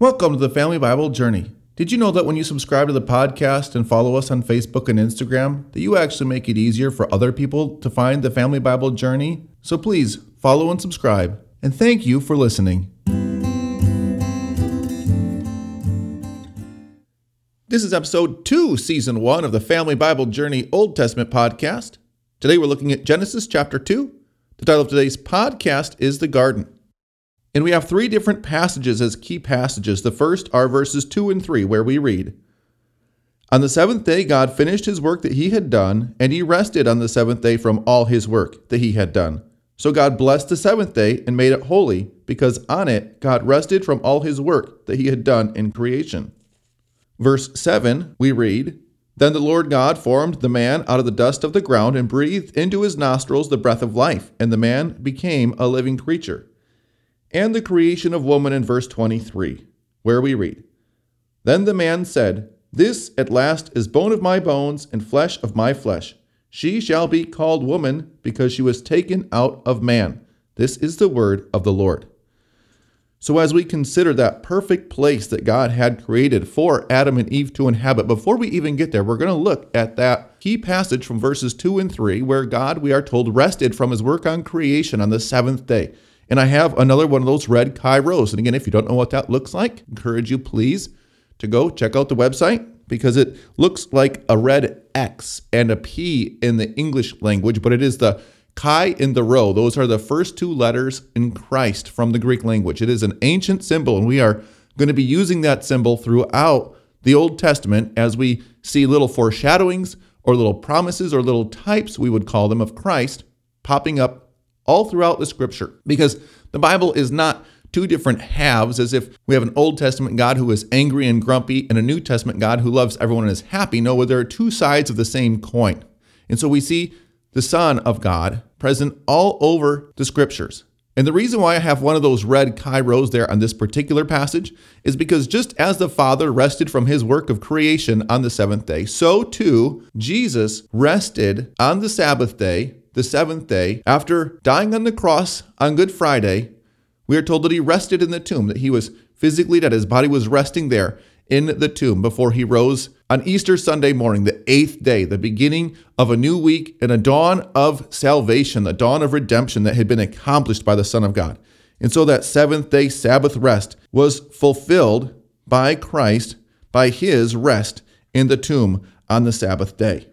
Welcome to the Family Bible Journey. Did you know that when you subscribe to the podcast and follow us on Facebook and Instagram, that you actually make it easier for other people to find the Family Bible Journey? So please follow and subscribe. And thank you for listening. This is episode 2, season 1 of the Family Bible Journey Old Testament podcast. Today we're looking at Genesis chapter 2. The title of today's podcast is The Garden. And we have three different passages as key passages. The first are verses 2 and 3, where we read On the seventh day, God finished his work that he had done, and he rested on the seventh day from all his work that he had done. So God blessed the seventh day and made it holy, because on it God rested from all his work that he had done in creation. Verse 7, we read Then the Lord God formed the man out of the dust of the ground and breathed into his nostrils the breath of life, and the man became a living creature and the creation of woman in verse 23, where we read Then the man said, This at last is bone of my bones and flesh of my flesh. She shall be called woman because she was taken out of man. This is the word of the Lord. So, as we consider that perfect place that God had created for Adam and Eve to inhabit, before we even get there, we're going to look at that key passage from verses 2 and 3, where God, we are told, rested from his work on creation on the seventh day. And I have another one of those red Chi-Rhos. And again, if you don't know what that looks like, encourage you please to go check out the website because it looks like a red X and a P in the English language, but it is the chi in the rho. Those are the first two letters in Christ from the Greek language. It is an ancient symbol, and we are going to be using that symbol throughout the Old Testament as we see little foreshadowings or little promises or little types, we would call them, of Christ popping up all throughout the scripture because the Bible is not two different halves as if we have an Old Testament God who is angry and grumpy and a New Testament God who loves everyone and is happy. No, there are two sides of the same coin. And so we see the Son of God present all over the scriptures. And the reason why I have one of those red Chi-Rhos there on this particular passage is because just as the Father rested from his work of creation on the seventh day, so too Jesus rested on the Sabbath day the seventh day, after dying on the cross on Good Friday, we are told that he rested in the tomb, that he was physically dead. His body was resting there in the tomb before he rose on Easter Sunday morning, the eighth day, the beginning of a new week and a dawn of salvation, the dawn of redemption that had been accomplished by the Son of God. And so that seventh day Sabbath rest was fulfilled by Christ by his rest in the tomb on the Sabbath day.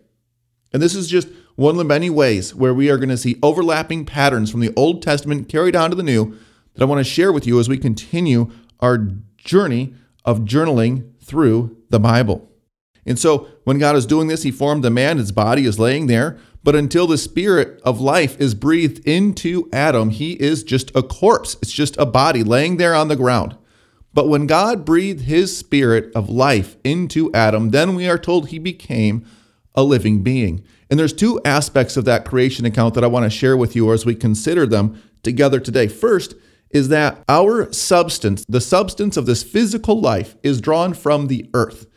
And this is just one of the many ways where we are going to see overlapping patterns from the Old Testament carried on to the New that I want to share with you as we continue our journey of journaling through the Bible. And so, when God is doing this, He formed the man, his body is laying there. But until the spirit of life is breathed into Adam, he is just a corpse. It's just a body laying there on the ground. But when God breathed his spirit of life into Adam, then we are told he became a living being. And there's two aspects of that creation account that I want to share with you as we consider them together today. First is that our substance, the substance of this physical life, is drawn from the earth.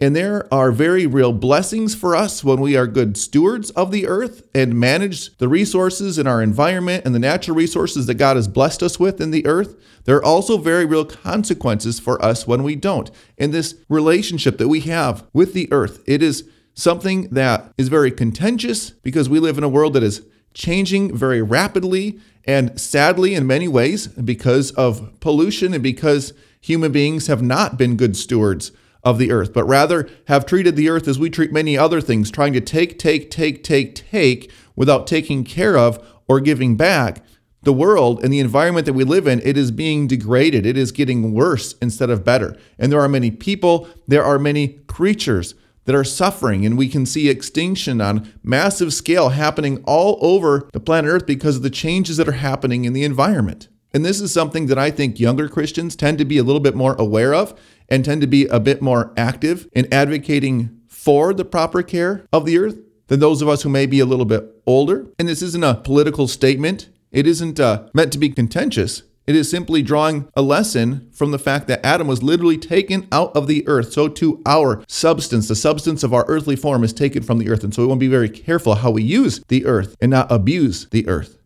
And there are very real blessings for us when we are good stewards of the earth and manage the resources in our environment and the natural resources that God has blessed us with in the earth. There are also very real consequences for us when we don't. In this relationship that we have with the earth, it is something that is very contentious because we live in a world that is changing very rapidly and sadly in many ways because of pollution and because human beings have not been good stewards of the earth, but rather have treated the earth as we treat many other things, trying to take, take, take, take, take without taking care of or giving back. The world and the environment that we live in, it is being degraded. It is getting worse instead of better. And there are many people, there are many creatures that are suffering, and we can see extinction on massive scale happening all over the planet Earth because of the changes that are happening in the environment. And this is something that I think younger Christians tend to be a little bit more aware of and tend to be a bit more active in advocating for the proper care of the earth than those of us who may be a little bit older. And this isn't a political statement, it isn't uh, meant to be contentious. It is simply drawing a lesson from the fact that Adam was literally taken out of the earth. So too our substance, the substance of our earthly form, is taken from the earth. And so we want to be very careful how we use the earth and not abuse the earth.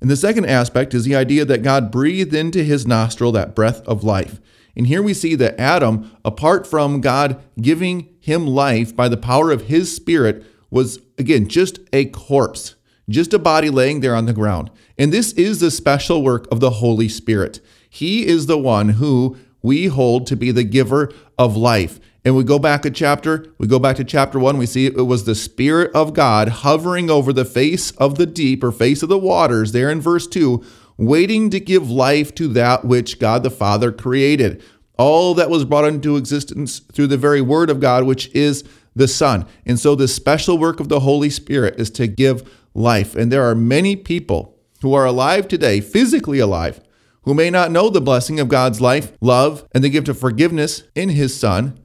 And the second aspect is the idea that God breathed into his nostril that breath of life. And here we see that Adam, apart from God giving him life by the power of his spirit, was again just a corpse, just a body laying there on the ground. And this is the special work of the Holy Spirit. He is the one who we hold to be the giver of life. And we go back a chapter, we go back to chapter one, we see it was the Spirit of God hovering over the face of the deep or face of the waters, there in verse two, waiting to give life to that which God the Father created. All that was brought into existence through the very Word of God, which is the Son. And so the special work of the Holy Spirit is to give life. And there are many people who are alive today, physically alive, who may not know the blessing of God's life, love, and the gift of forgiveness in His Son.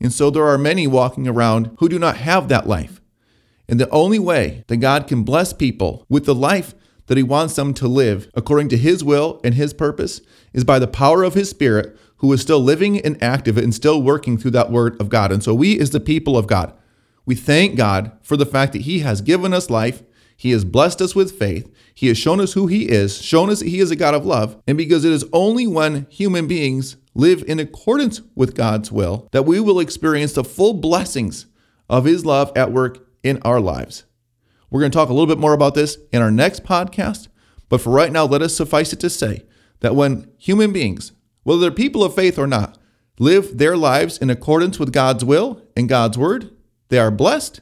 And so there are many walking around who do not have that life. And the only way that God can bless people with the life that He wants them to live according to His will and His purpose is by the power of His Spirit, who is still living and active and still working through that Word of God. And so we, as the people of God, we thank God for the fact that He has given us life. He has blessed us with faith. He has shown us who He is, shown us that He is a God of love. And because it is only when human beings live in accordance with God's will that we will experience the full blessings of His love at work in our lives. We're going to talk a little bit more about this in our next podcast, but for right now, let us suffice it to say that when human beings, whether they're people of faith or not, live their lives in accordance with God's will and God's word, they are blessed.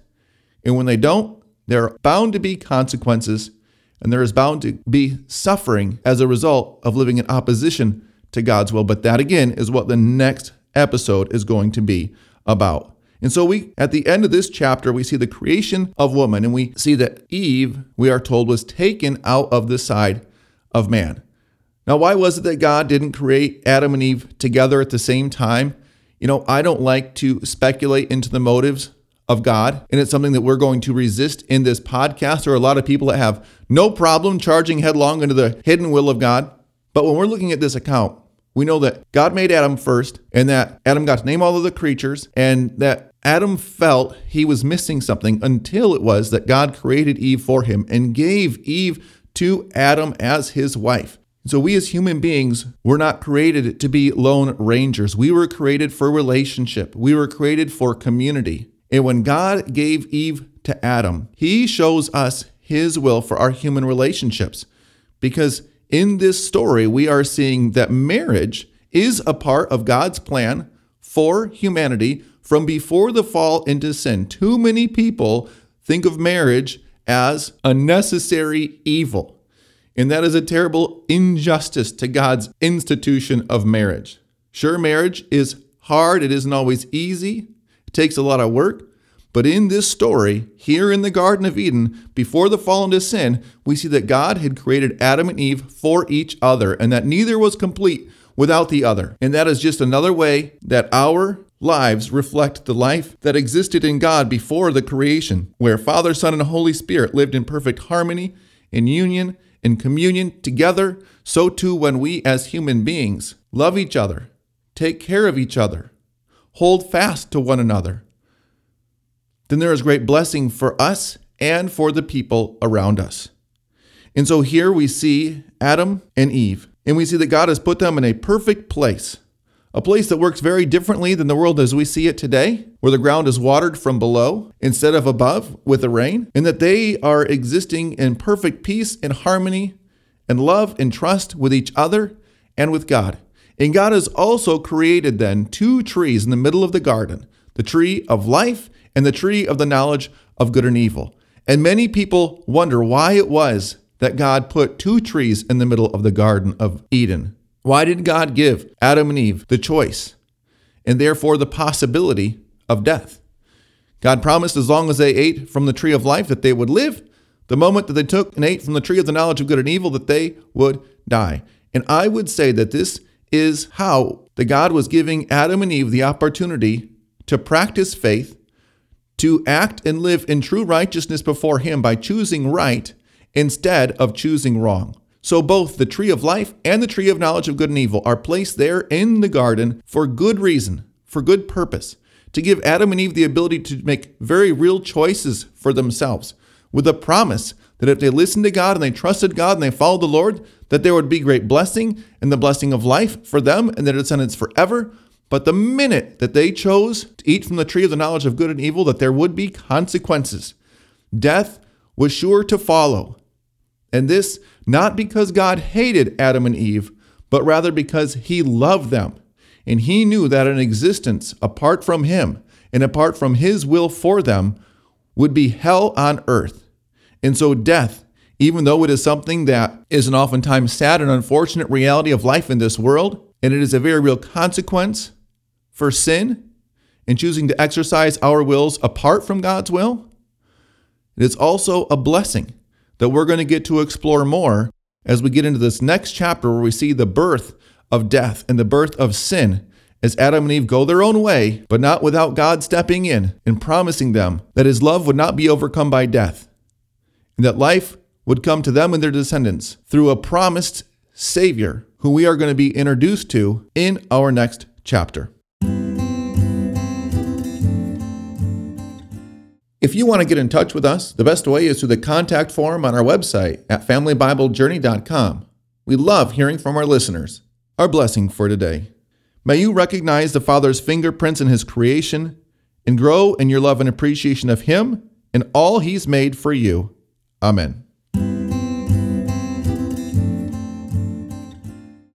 And when they don't, there are bound to be consequences, and there is bound to be suffering as a result of living in opposition to God's will. But that again is what the next episode is going to be about. And so we at the end of this chapter we see the creation of woman and we see that Eve we are told was taken out of the side of man. Now why was it that God didn't create Adam and Eve together at the same time? You know, I don't like to speculate into the motives of God, and it's something that we're going to resist in this podcast. There are a lot of people that have no problem charging headlong into the hidden will of God. But when we're looking at this account, we know that God made Adam first, and that Adam got to name all of the creatures, and that Adam felt he was missing something until it was that God created Eve for him and gave Eve to Adam as his wife. So, we as human beings were not created to be lone rangers. We were created for relationship, we were created for community. And when God gave Eve to Adam, he shows us his will for our human relationships. Because in this story, we are seeing that marriage is a part of God's plan for humanity from before the fall into sin. Too many people think of marriage as a necessary evil. And that is a terrible injustice to God's institution of marriage. Sure, marriage is hard, it isn't always easy, takes a lot of work. But in this story, here in the Garden of Eden, before the fall into sin, we see that God had created Adam and Eve for each other, and that neither was complete without the other. And that is just another way that our lives reflect the life that existed in God before the creation, where Father, Son, and Holy Spirit lived in perfect harmony, in union, in communion together. So too, when we as human beings love each other, take care of each other, hold fast to one another, then there is great blessing for us and for the people around us. And so here we see Adam and Eve, and we see that God has put them in a perfect place, a place that works very differently than the world as we see it today, where the ground is watered from below instead of above with the rain, and that they are existing in perfect peace and harmony and love and trust with each other and with God. And God has also created then two trees in the middle of the garden the tree of life and the tree of the knowledge of good and evil. And many people wonder why it was that God put two trees in the middle of the Garden of Eden. Why did God give Adam and Eve the choice and therefore the possibility of death? God promised as long as they ate from the tree of life that they would live. The moment that they took and ate from the tree of the knowledge of good and evil, that they would die. And I would say that this is how the God was giving Adam and Eve the opportunity to practice faith to act and live in true righteousness before Him by choosing right instead of choosing wrong. So, both the tree of life and the tree of knowledge of good and evil are placed there in the garden for good reason, for good purpose, to give Adam and Eve the ability to make very real choices for themselves. With a promise that if they listened to God and they trusted God and they followed the Lord, that there would be great blessing and the blessing of life for them and their descendants forever. But the minute that they chose to eat from the tree of the knowledge of good and evil, that there would be consequences. Death was sure to follow. And this not because God hated Adam and Eve, but rather because he loved them. And he knew that an existence apart from him and apart from his will for them would be hell on earth. And so, death, even though it is something that is an oftentimes sad and unfortunate reality of life in this world, and it is a very real consequence for sin and choosing to exercise our wills apart from God's will, it is also a blessing that we're going to get to explore more as we get into this next chapter where we see the birth of death and the birth of sin as Adam and Eve go their own way, but not without God stepping in and promising them that his love would not be overcome by death, and that life would come to them and their descendants through a promised Savior who we are going to be introduced to in our next chapter. If you want to get in touch with us, the best way is through the contact form on our website at familybiblejourney.com. We love hearing from our listeners. Our blessing for today. May you recognize the Father's fingerprints in His creation and grow in your love and appreciation of Him and all He's made for you. Amen.